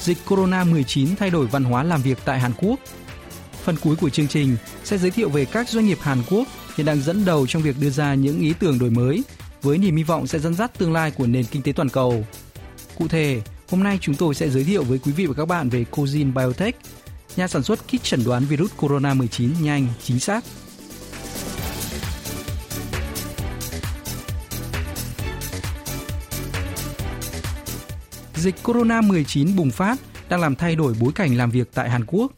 dịch Corona-19 thay đổi văn hóa làm việc tại Hàn Quốc. Phần cuối của chương trình sẽ giới thiệu về các doanh nghiệp Hàn Quốc hiện đang dẫn đầu trong việc đưa ra những ý tưởng đổi mới với niềm hy vọng sẽ dẫn dắt tương lai của nền kinh tế toàn cầu. Cụ thể, hôm nay chúng tôi sẽ giới thiệu với quý vị và các bạn về Cozin Biotech, nhà sản xuất kit chẩn đoán virus corona 19 nhanh, chính xác. Dịch corona-19 bùng phát đang làm thay đổi bối cảnh làm việc tại Hàn Quốc.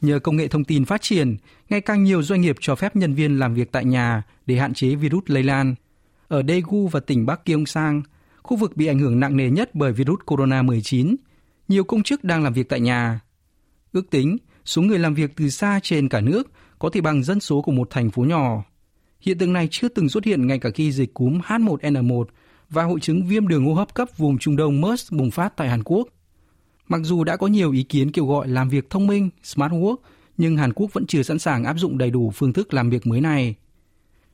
Nhờ công nghệ thông tin phát triển, ngày càng nhiều doanh nghiệp cho phép nhân viên làm việc tại nhà để hạn chế virus lây lan. Ở Daegu và tỉnh Bắc Gyeongsang, khu vực bị ảnh hưởng nặng nề nhất bởi virus corona-19, nhiều công chức đang làm việc tại nhà. Ước tính, số người làm việc từ xa trên cả nước có thể bằng dân số của một thành phố nhỏ. Hiện tượng này chưa từng xuất hiện ngay cả khi dịch cúm H1N1 và hội chứng viêm đường hô hấp cấp vùng Trung Đông MERS bùng phát tại Hàn Quốc. Mặc dù đã có nhiều ý kiến kêu gọi làm việc thông minh, smart work, nhưng Hàn Quốc vẫn chưa sẵn sàng áp dụng đầy đủ phương thức làm việc mới này.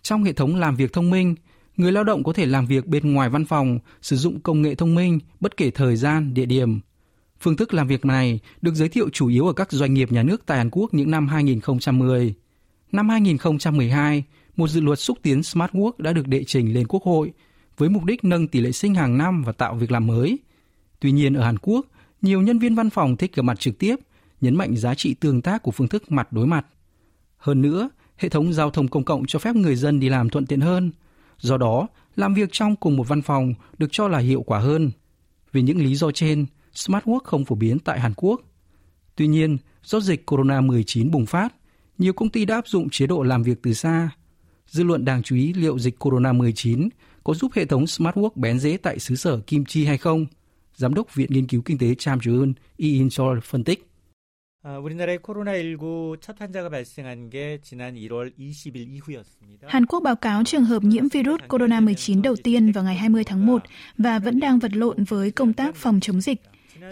Trong hệ thống làm việc thông minh, người lao động có thể làm việc bên ngoài văn phòng, sử dụng công nghệ thông minh bất kể thời gian, địa điểm. Phương thức làm việc này được giới thiệu chủ yếu ở các doanh nghiệp nhà nước tại Hàn Quốc những năm 2010. Năm 2012, một dự luật xúc tiến Smart Work đã được đệ trình lên Quốc hội với mục đích nâng tỷ lệ sinh hàng năm và tạo việc làm mới. Tuy nhiên ở Hàn Quốc, nhiều nhân viên văn phòng thích gặp mặt trực tiếp, nhấn mạnh giá trị tương tác của phương thức mặt đối mặt. Hơn nữa, hệ thống giao thông công cộng cho phép người dân đi làm thuận tiện hơn. Do đó, làm việc trong cùng một văn phòng được cho là hiệu quả hơn. Vì những lý do trên, Smart Work không phổ biến tại Hàn Quốc. Tuy nhiên, do dịch Corona-19 bùng phát, nhiều công ty đã áp dụng chế độ làm việc từ xa. Dư luận đang chú ý liệu dịch Corona-19 có giúp hệ thống Smart Work bén dễ tại xứ sở kim chi hay không? Giám đốc Viện Nghiên cứu Kinh tế Cham Jeon, Iin Chol phân tích. Hàn Quốc báo cáo trường hợp nhiễm virus corona 19 đầu tiên vào ngày 20 tháng 1 và vẫn đang vật lộn với công tác phòng chống dịch.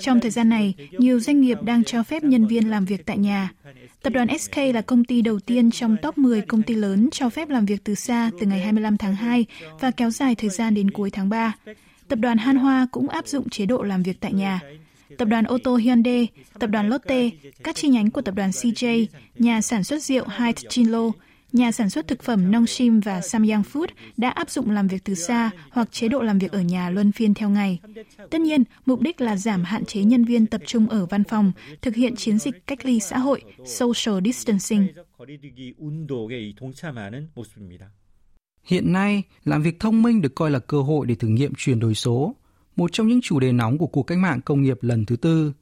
Trong thời gian này, nhiều doanh nghiệp đang cho phép nhân viên làm việc tại nhà. Tập đoàn SK là công ty đầu tiên trong top 10 công ty lớn cho phép làm việc từ xa từ ngày 25 tháng 2 và kéo dài thời gian đến cuối tháng 3. Tập đoàn Han Hoa cũng áp dụng chế độ làm việc tại nhà. Tập đoàn ô tô Hyundai, tập đoàn Lotte, các chi nhánh của tập đoàn CJ, nhà sản xuất rượu Haidt Jinlo, nhà sản xuất thực phẩm Nongshim và Samyang Food đã áp dụng làm việc từ xa hoặc chế độ làm việc ở nhà luân phiên theo ngày. Tất nhiên, mục đích là giảm hạn chế nhân viên tập trung ở văn phòng, thực hiện chiến dịch cách ly xã hội, social distancing. Hiện nay, làm việc thông minh được coi là cơ hội để thử nghiệm chuyển đổi số, một trong những chủ đề nóng của cuộc cách mạng công nghiệp lần thứ tư.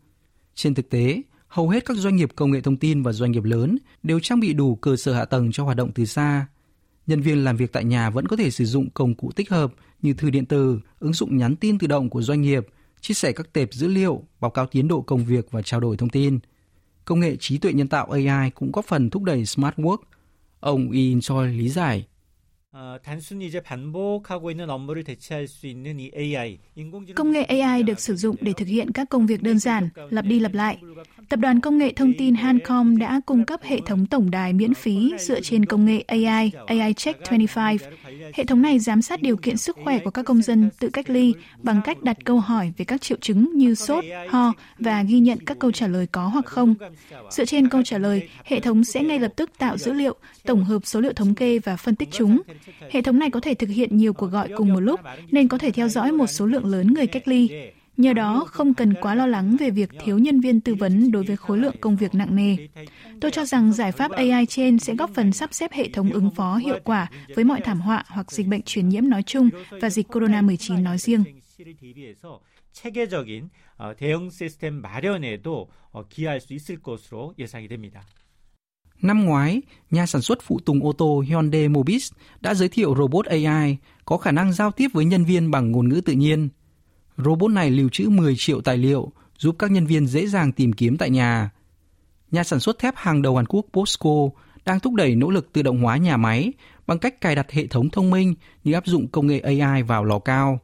Trên thực tế, hầu hết các doanh nghiệp công nghệ thông tin và doanh nghiệp lớn đều trang bị đủ cơ sở hạ tầng cho hoạt động từ xa. Nhân viên làm việc tại nhà vẫn có thể sử dụng công cụ tích hợp như thư điện tử, ứng dụng nhắn tin tự động của doanh nghiệp, chia sẻ các tệp dữ liệu, báo cáo tiến độ công việc và trao đổi thông tin. Công nghệ trí tuệ nhân tạo AI cũng góp phần thúc đẩy smart work. Ông Ian Choi lý giải. 단순히 이제 반복하고 있는 업무를 대체할 수 있는 이 AI, Công nghệ AI được sử dụng để thực hiện các công việc đơn giản, lặp đi lặp lại. Tập đoàn công nghệ thông tin Hancom đã cung cấp hệ thống tổng đài miễn phí dựa trên công nghệ AI, AI Check 25. Hệ thống này giám sát điều kiện sức khỏe của các công dân tự cách ly bằng cách đặt câu hỏi về các triệu chứng như sốt, ho và ghi nhận các câu trả lời có hoặc không. Dựa trên câu trả lời, hệ thống sẽ ngay lập tức tạo dữ liệu, tổng hợp số liệu thống kê và phân tích chúng. Hệ thống này có thể thực hiện nhiều cuộc gọi cùng một lúc nên có thể theo dõi một số lượng lớn người cách ly. Nhờ đó, không cần quá lo lắng về việc thiếu nhân viên tư vấn đối với khối lượng công việc nặng nề. Tôi cho rằng giải pháp AI trên sẽ góp phần sắp xếp hệ thống ứng phó hiệu quả với mọi thảm họa hoặc dịch bệnh truyền nhiễm nói chung và dịch corona-19 nói riêng. 체계적인 대응 시스템 마련에도 기여할 수 있을 것으로 예상이 됩니다. Năm ngoái, nhà sản xuất phụ tùng ô tô Hyundai Mobis đã giới thiệu robot AI có khả năng giao tiếp với nhân viên bằng ngôn ngữ tự nhiên. Robot này lưu trữ 10 triệu tài liệu, giúp các nhân viên dễ dàng tìm kiếm tại nhà. Nhà sản xuất thép hàng đầu Hàn Quốc POSCO đang thúc đẩy nỗ lực tự động hóa nhà máy bằng cách cài đặt hệ thống thông minh như áp dụng công nghệ AI vào lò cao.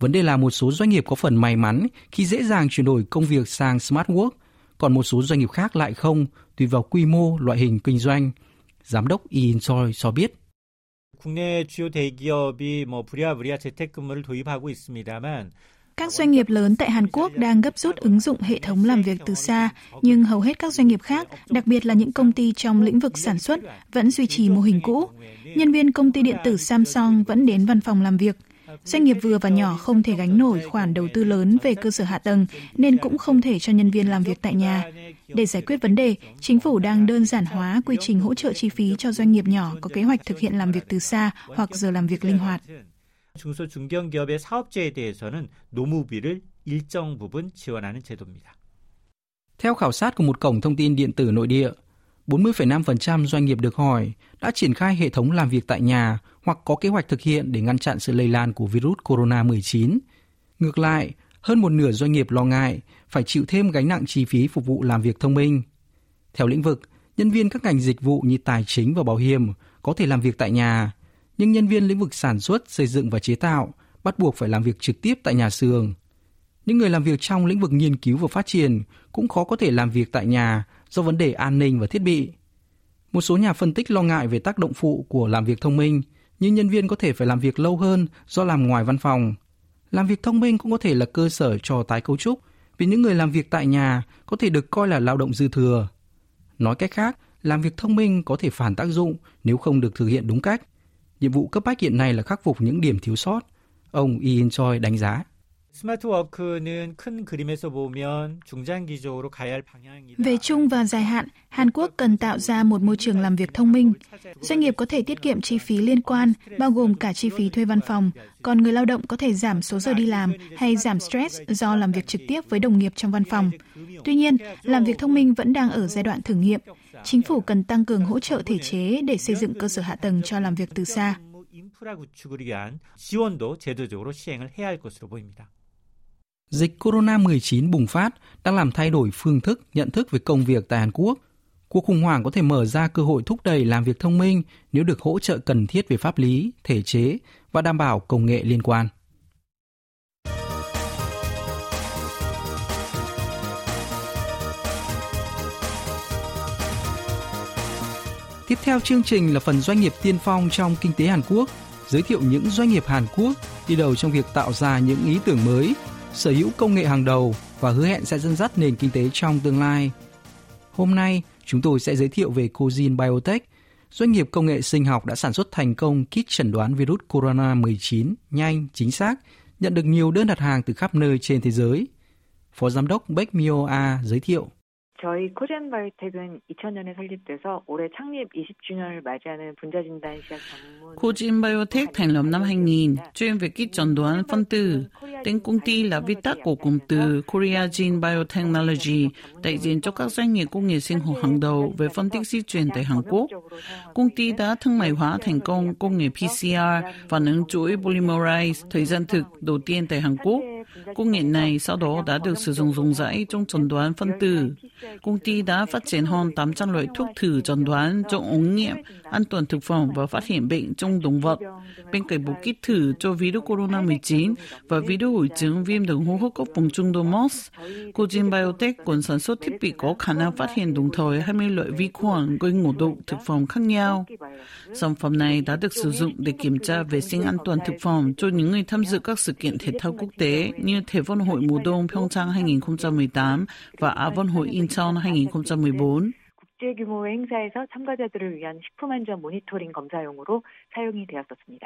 Vấn đề là một số doanh nghiệp có phần may mắn khi dễ dàng chuyển đổi công việc sang smart work, còn một số doanh nghiệp khác lại không, tùy vào quy mô, loại hình kinh doanh. Giám đốc Ian Choi cho biết. Các doanh nghiệp lớn tại Hàn Quốc đang gấp rút ứng dụng hệ thống làm việc từ xa, nhưng hầu hết các doanh nghiệp khác, đặc biệt là những công ty trong lĩnh vực sản xuất, vẫn duy trì mô hình cũ. Nhân viên công ty điện tử Samsung vẫn đến văn phòng làm việc. Doanh nghiệp vừa và nhỏ không thể gánh nổi khoản đầu tư lớn về cơ sở hạ tầng nên cũng không thể cho nhân viên làm việc tại nhà. Để giải quyết vấn đề, chính phủ đang đơn giản hóa quy trình hỗ trợ chi phí cho doanh nghiệp nhỏ có kế hoạch thực hiện làm việc từ xa hoặc giờ làm việc linh hoạt. 중소 중견기업의 사업자에 대해서는 노무비를 일정 부분 지원하는 제도입니다. Theo khảo sát của một cổng thông tin điện tử nội địa, 40,5% doanh nghiệp được hỏi đã triển khai hệ thống làm việc tại nhà hoặc có kế hoạch thực hiện để ngăn chặn sự lây lan của virus corona 19. Ngược lại, hơn một nửa doanh nghiệp lo ngại phải chịu thêm gánh nặng chi phí phục vụ làm việc thông minh. Theo lĩnh vực, nhân viên các ngành dịch vụ như tài chính và bảo hiểm có thể làm việc tại nhà, nhưng nhân viên lĩnh vực sản xuất, xây dựng và chế tạo bắt buộc phải làm việc trực tiếp tại nhà xưởng. Những người làm việc trong lĩnh vực nghiên cứu và phát triển cũng khó có thể làm việc tại nhà do vấn đề an ninh và thiết bị. Một số nhà phân tích lo ngại về tác động phụ của làm việc thông minh, nhưng nhân viên có thể phải làm việc lâu hơn do làm ngoài văn phòng. Làm việc thông minh cũng có thể là cơ sở cho tái cấu trúc, vì những người làm việc tại nhà có thể được coi là lao động dư thừa. Nói cách khác, làm việc thông minh có thể phản tác dụng nếu không được thực hiện đúng cách. Nhiệm vụ cấp bách hiện nay là khắc phục những điểm thiếu sót. Ông Ian Choi đánh giá. Về chung và dài hạn, Hàn Quốc cần tạo ra một môi trường làm việc thông minh. Doanh nghiệp có thể tiết kiệm chi phí liên quan, bao gồm cả chi phí thuê văn phòng, còn người lao động có thể giảm số giờ đi làm hay giảm stress do làm việc trực tiếp với đồng nghiệp trong văn phòng. Tuy nhiên, làm việc thông minh vẫn đang ở giai đoạn thử nghiệm. Chính phủ cần tăng cường hỗ trợ thể chế để xây dựng cơ sở hạ tầng cho làm việc từ xa. Dịch corona-19 bùng phát đang làm thay đổi phương thức, nhận thức về công việc tại Hàn Quốc. Cuộc khủng hoảng có thể mở ra cơ hội thúc đẩy làm việc thông minh nếu được hỗ trợ cần thiết về pháp lý, thể chế và đảm bảo công nghệ liên quan. Tiếp theo chương trình là phần doanh nghiệp tiên phong trong kinh tế Hàn Quốc, giới thiệu những doanh nghiệp Hàn Quốc đi đầu trong việc tạo ra những ý tưởng mới sở hữu công nghệ hàng đầu và hứa hẹn sẽ dẫn dắt nền kinh tế trong tương lai. Hôm nay, chúng tôi sẽ giới thiệu về Cozin Biotech, doanh nghiệp công nghệ sinh học đã sản xuất thành công kit chẩn đoán virus corona 19 nhanh, chính xác, nhận được nhiều đơn đặt hàng từ khắp nơi trên thế giới. Phó Giám đốc Beck Mio A giới thiệu. 저희 코젠 바이오텍은 2000년에 설립돼서 올해 창립 20주년을 맞이하는 분자 진단 시약 전문 Cogen Biotech thành lập năm 2000, chuyên về kit chẩn đoán phân tử. Tên công ty là viết tắt của cụm từ Korea Gene Biotechnology, đại diện cho các doanh nghiệp công nghệ sinh học hàng đầu về phân tích di truyền tại Hàn Quốc. Công ty đã thương mại hóa thành công công nghệ PCR, phản ứng chuỗi polymerase thời gian thực đầu tiên tại Hàn Quốc. Công nghệ này sau đó đã được sử dụng rộng rãi trong chẩn đoán phân tử. Công ty đã phát triển hơn 800 loại thuốc thử chẩn đoán trong ống nghiệm, an toàn thực phẩm và phát hiện bệnh trong động vật. Bên cạnh bộ kit thử cho virus corona 19 và virus hội chứng viêm đường hô hấp cấp vùng trung độ MERS, Cogin Biotech còn sản xuất thiết bị có khả năng phát hiện đồng thời 20 loại vi khuẩn gây ngộ độc thực phẩm khác nhau. Sản phẩm này đã được sử dụng để kiểm tra vệ sinh an toàn thực phẩm cho những người tham dự các sự kiện thể thao quốc tế như Thể vận hội mùa đông Pyeongchang 2018 và Á vận hội Incheon 2014. 국제 규모의 행사에서 참가자들을 위한 식품 안전 모니터링 검사용으로 사용이 되었었습니다.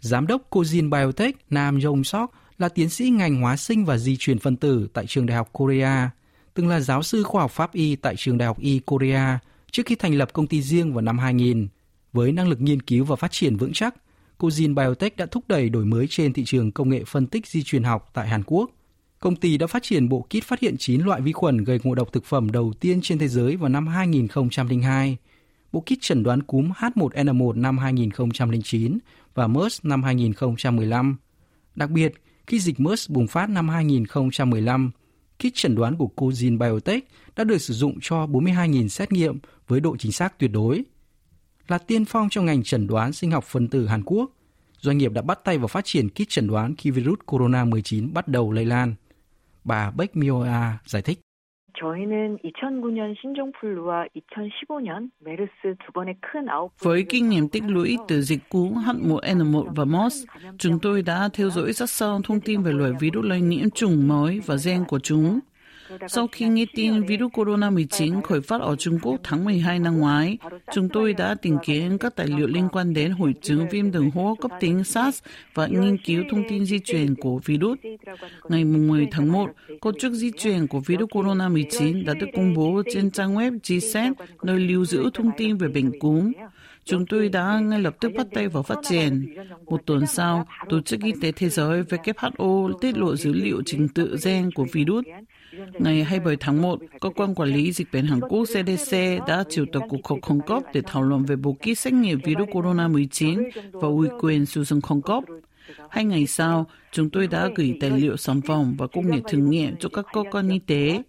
Giám đốc Cozin Biotech Nam Jong Sok là tiến sĩ ngành hóa sinh và di truyền phân tử tại trường đại học Korea, từng là giáo sư khoa học pháp y tại trường đại học y Korea trước khi thành lập công ty riêng vào năm 2000. Với năng lực nghiên cứu và phát triển vững chắc, Cozin Biotech đã thúc đẩy đổi mới trên thị trường công nghệ phân tích di truyền học tại Hàn Quốc. Công ty đã phát triển bộ kit phát hiện 9 loại vi khuẩn gây ngộ độc thực phẩm đầu tiên trên thế giới vào năm 2002, bộ kit chẩn đoán cúm H1N1 năm 2009 và MERS năm 2015. Đặc biệt, khi dịch MERS bùng phát năm 2015, kit chẩn đoán của Cojin Biotech đã được sử dụng cho 42.000 xét nghiệm với độ chính xác tuyệt đối là tiên phong trong ngành chẩn đoán sinh học phân tử Hàn Quốc. Doanh nghiệp đã bắt tay vào phát triển kit chẩn đoán khi virus corona 19 bắt đầu lây lan. Bà Beck Mioa giải thích. Với kinh nghiệm tích lũy từ dịch cúm H1N1 và MERS, chúng tôi đã theo dõi rất sâu thông tin về loại virus lây nhiễm chủng mới và gen của chúng. Sau khi nghe tin virus corona 19 khởi phát ở Trung Quốc tháng 12 năm ngoái, chúng tôi đã tìm kiếm các tài liệu liên quan đến hội chứng viêm đường hô hấp cấp tính SARS và nghiên cứu thông tin di truyền của virus. Ngày 10 tháng 1, cấu trúc di truyền của virus corona 19 đã được công bố trên trang web GSET, nơi lưu giữ thông tin về bệnh cúm. Chúng tôi đã ngay lập tức bắt tay vào phát triển. Một tuần sau, Tổ chức Y tế Thế giới WHO tiết lộ dữ liệu trình tự gen của virus. Ngày 27 tháng 1, Cơ quan Quản lý Dịch bệnh Hàn Quốc CDC đã triệu tập cuộc họp khẩn cấp để thảo luận về bộ kit xét nghiệm virus corona 19 và ủy quyền sử dụng khẩn cấp. Hai ngày sau, chúng tôi đã gửi tài liệu sản phẩm và công nghệ thử nghiệm cho các cơ quan y tế.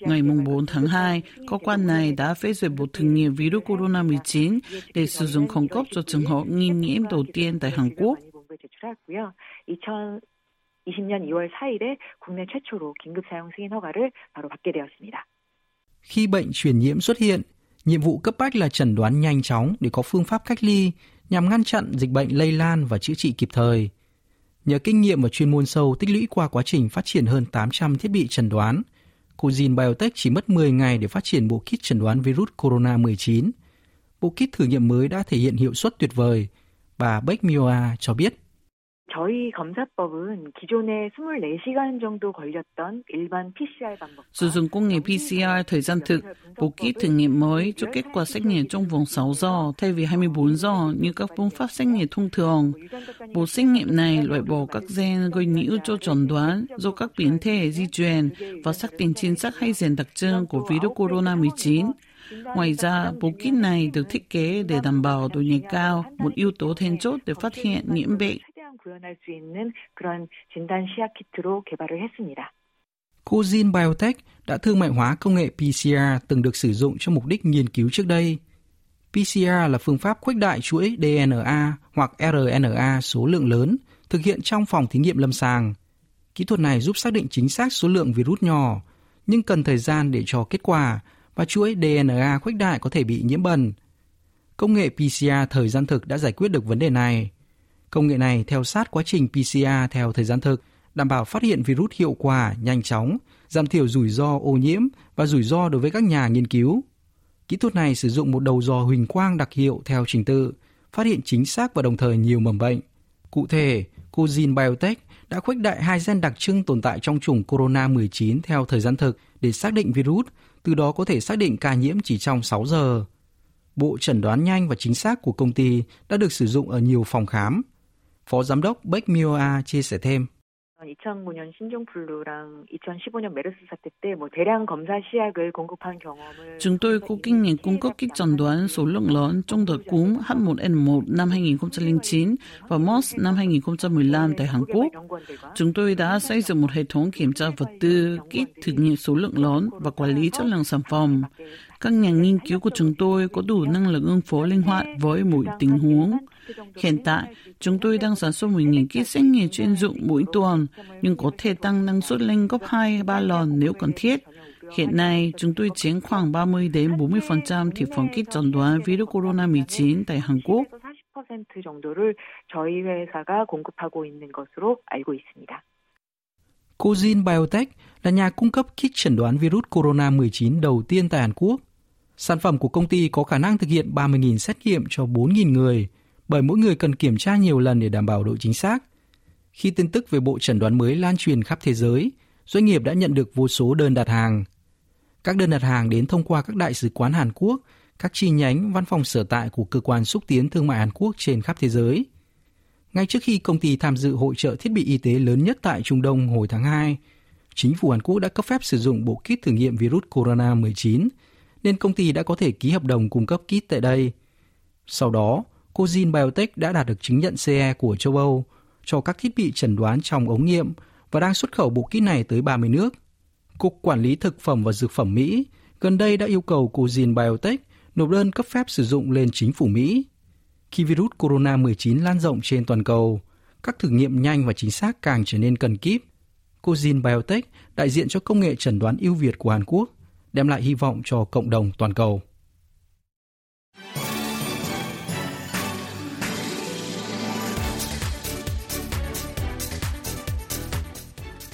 Ngày 4 tháng 2, cơ quan này đã phê duyệt bộ thử nghiệm virus corona 19 để sử dụng khẩn cấp cho trường hợp nghi nhiễm đầu tiên tại Hàn Quốc. 2020년 2월 4일에 국내 최초로 긴급 사용 승인 허가를 바로 받게 되었습니다. Khi bệnh truyền nhiễm xuất hiện, nhiệm vụ cấp bách là chẩn đoán nhanh chóng để có phương pháp cách ly nhằm ngăn chặn dịch bệnh lây lan và chữa trị kịp thời. Nhờ kinh nghiệm và chuyên môn sâu tích lũy qua quá trình phát triển hơn 800 thiết bị chẩn đoán, Cojin Biotech chỉ mất 10 ngày để phát triển bộ kit chẩn đoán virus corona 19. Bộ kit thử nghiệm mới đã thể hiện hiệu suất tuyệt vời. Bà Beck Mioa cho biết. 저희 검사법은 기존에 24시간 정도 걸렸던 일반 PCR 방법. Sử dụng công nghệ PCR thời gian thực, bộ kit thử nghiệm mới cho kết quả xét nghiệm trong vòng 6 giờ thay vì 24 giờ như các phương pháp xét nghiệm thông thường. Bộ xét nghiệm này loại bỏ các gen gây nhiễu cho chẩn đoán do các biến thể di truyền và xác định chính xác hay gen đặc trưng của virus corona 19. Ngoài ra, bộ kit này được thiết kế để đảm bảo độ nhạy cao, một yếu tố then chốt để phát hiện nhiễm bệnh. 구현할 수 있는 그런 진단 시약 키트로 개발을 했습니다. Cojin Biotech đã thương mại hóa công nghệ PCR từng được sử dụng cho mục đích nghiên cứu trước đây. PCR là phương pháp khuếch đại chuỗi DNA hoặc RNA số lượng lớn thực hiện trong phòng thí nghiệm lâm sàng. Kỹ thuật này giúp xác định chính xác số lượng virus nhỏ, nhưng cần thời gian để cho kết quả và chuỗi DNA khuếch đại có thể bị nhiễm bẩn. Công nghệ PCR thời gian thực đã giải quyết được vấn đề này. Công nghệ này theo sát quá trình PCR theo thời gian thực, đảm bảo phát hiện virus hiệu quả, nhanh chóng, giảm thiểu rủi ro ô nhiễm và rủi ro đối với các nhà nghiên cứu. Kỹ thuật này sử dụng một đầu dò huỳnh quang đặc hiệu theo trình tự, phát hiện chính xác và đồng thời nhiều mầm bệnh. Cụ thể, Cojin Biotech đã khuếch đại hai gen đặc trưng tồn tại trong chủng corona 19 theo thời gian thực để xác định virus, từ đó có thể xác định ca nhiễm chỉ trong 6 giờ. Bộ chẩn đoán nhanh và chính xác của công ty đã được sử dụng ở nhiều phòng khám, Phó Giám đốc Beck Mioa chia sẻ thêm. 2009년 신종플루랑 2015년 메르스 사태 때 뭐 대량 검사 시약을 공급한 경험을 Chúng tôi có kinh nghiệm cung cấp kit chẩn đoán số lượng lớn trong đợt cúm H1N1 năm 2009 và MERS năm 2015 tại Hàn Quốc. Chúng tôi đã xây dựng một hệ thống kiểm tra vật tư, kit thử nghiệm số lượng lớn và quản lý chất lượng sản phẩm. Các nhà nghiên cứu của chúng tôi có đủ năng lực ứng phó linh hoạt với mỗi tình huống. Hiện tại, chúng tôi đang sản xuất một nghìn kit xét nghiệm chuyên dụng mỗi tuần, nhưng có thể tăng năng suất lên gấp 2-3 lần nếu cần thiết. Hiện nay, chúng tôi chiếm khoảng 30 đến 40% thị phần kit chẩn đoán virus corona 19 tại Hàn Quốc. Cozin Biotech là nhà cung cấp kit chẩn đoán virus corona 19 đầu tiên tại Hàn Quốc. Sản phẩm của công ty có khả năng thực hiện 30.000 xét nghiệm cho 4.000 người, bởi mỗi người cần kiểm tra nhiều lần để đảm bảo độ chính xác. Khi tin tức về bộ chẩn đoán mới lan truyền khắp thế giới, doanh nghiệp đã nhận được vô số đơn đặt hàng. Các đơn đặt hàng đến thông qua các đại sứ quán Hàn Quốc, các chi nhánh, văn phòng sở tại của cơ quan xúc tiến thương mại Hàn Quốc trên khắp thế giới. Ngay trước khi công ty tham dự hội trợ thiết bị y tế lớn nhất tại Trung Đông hồi tháng 2, chính phủ Hàn Quốc đã cấp phép sử dụng bộ kit thử nghiệm virus corona 19, nên công ty đã có thể ký hợp đồng cung cấp kit tại đây. Sau đó, Cozin Biotech đã đạt được chứng nhận CE của châu Âu cho các thiết bị chẩn đoán trong ống nghiệm và đang xuất khẩu bộ kit này tới 30 nước. Cục Quản lý Thực phẩm và Dược phẩm Mỹ gần đây đã yêu cầu Cozin Biotech nộp đơn cấp phép sử dụng lên chính phủ Mỹ. Khi virus corona 19 lan rộng trên toàn cầu, các thử nghiệm nhanh và chính xác càng trở nên cần kíp. Cozin Biotech, đại diện cho công nghệ chẩn đoán ưu việt của Hàn Quốc, đem lại hy vọng cho cộng đồng toàn cầu.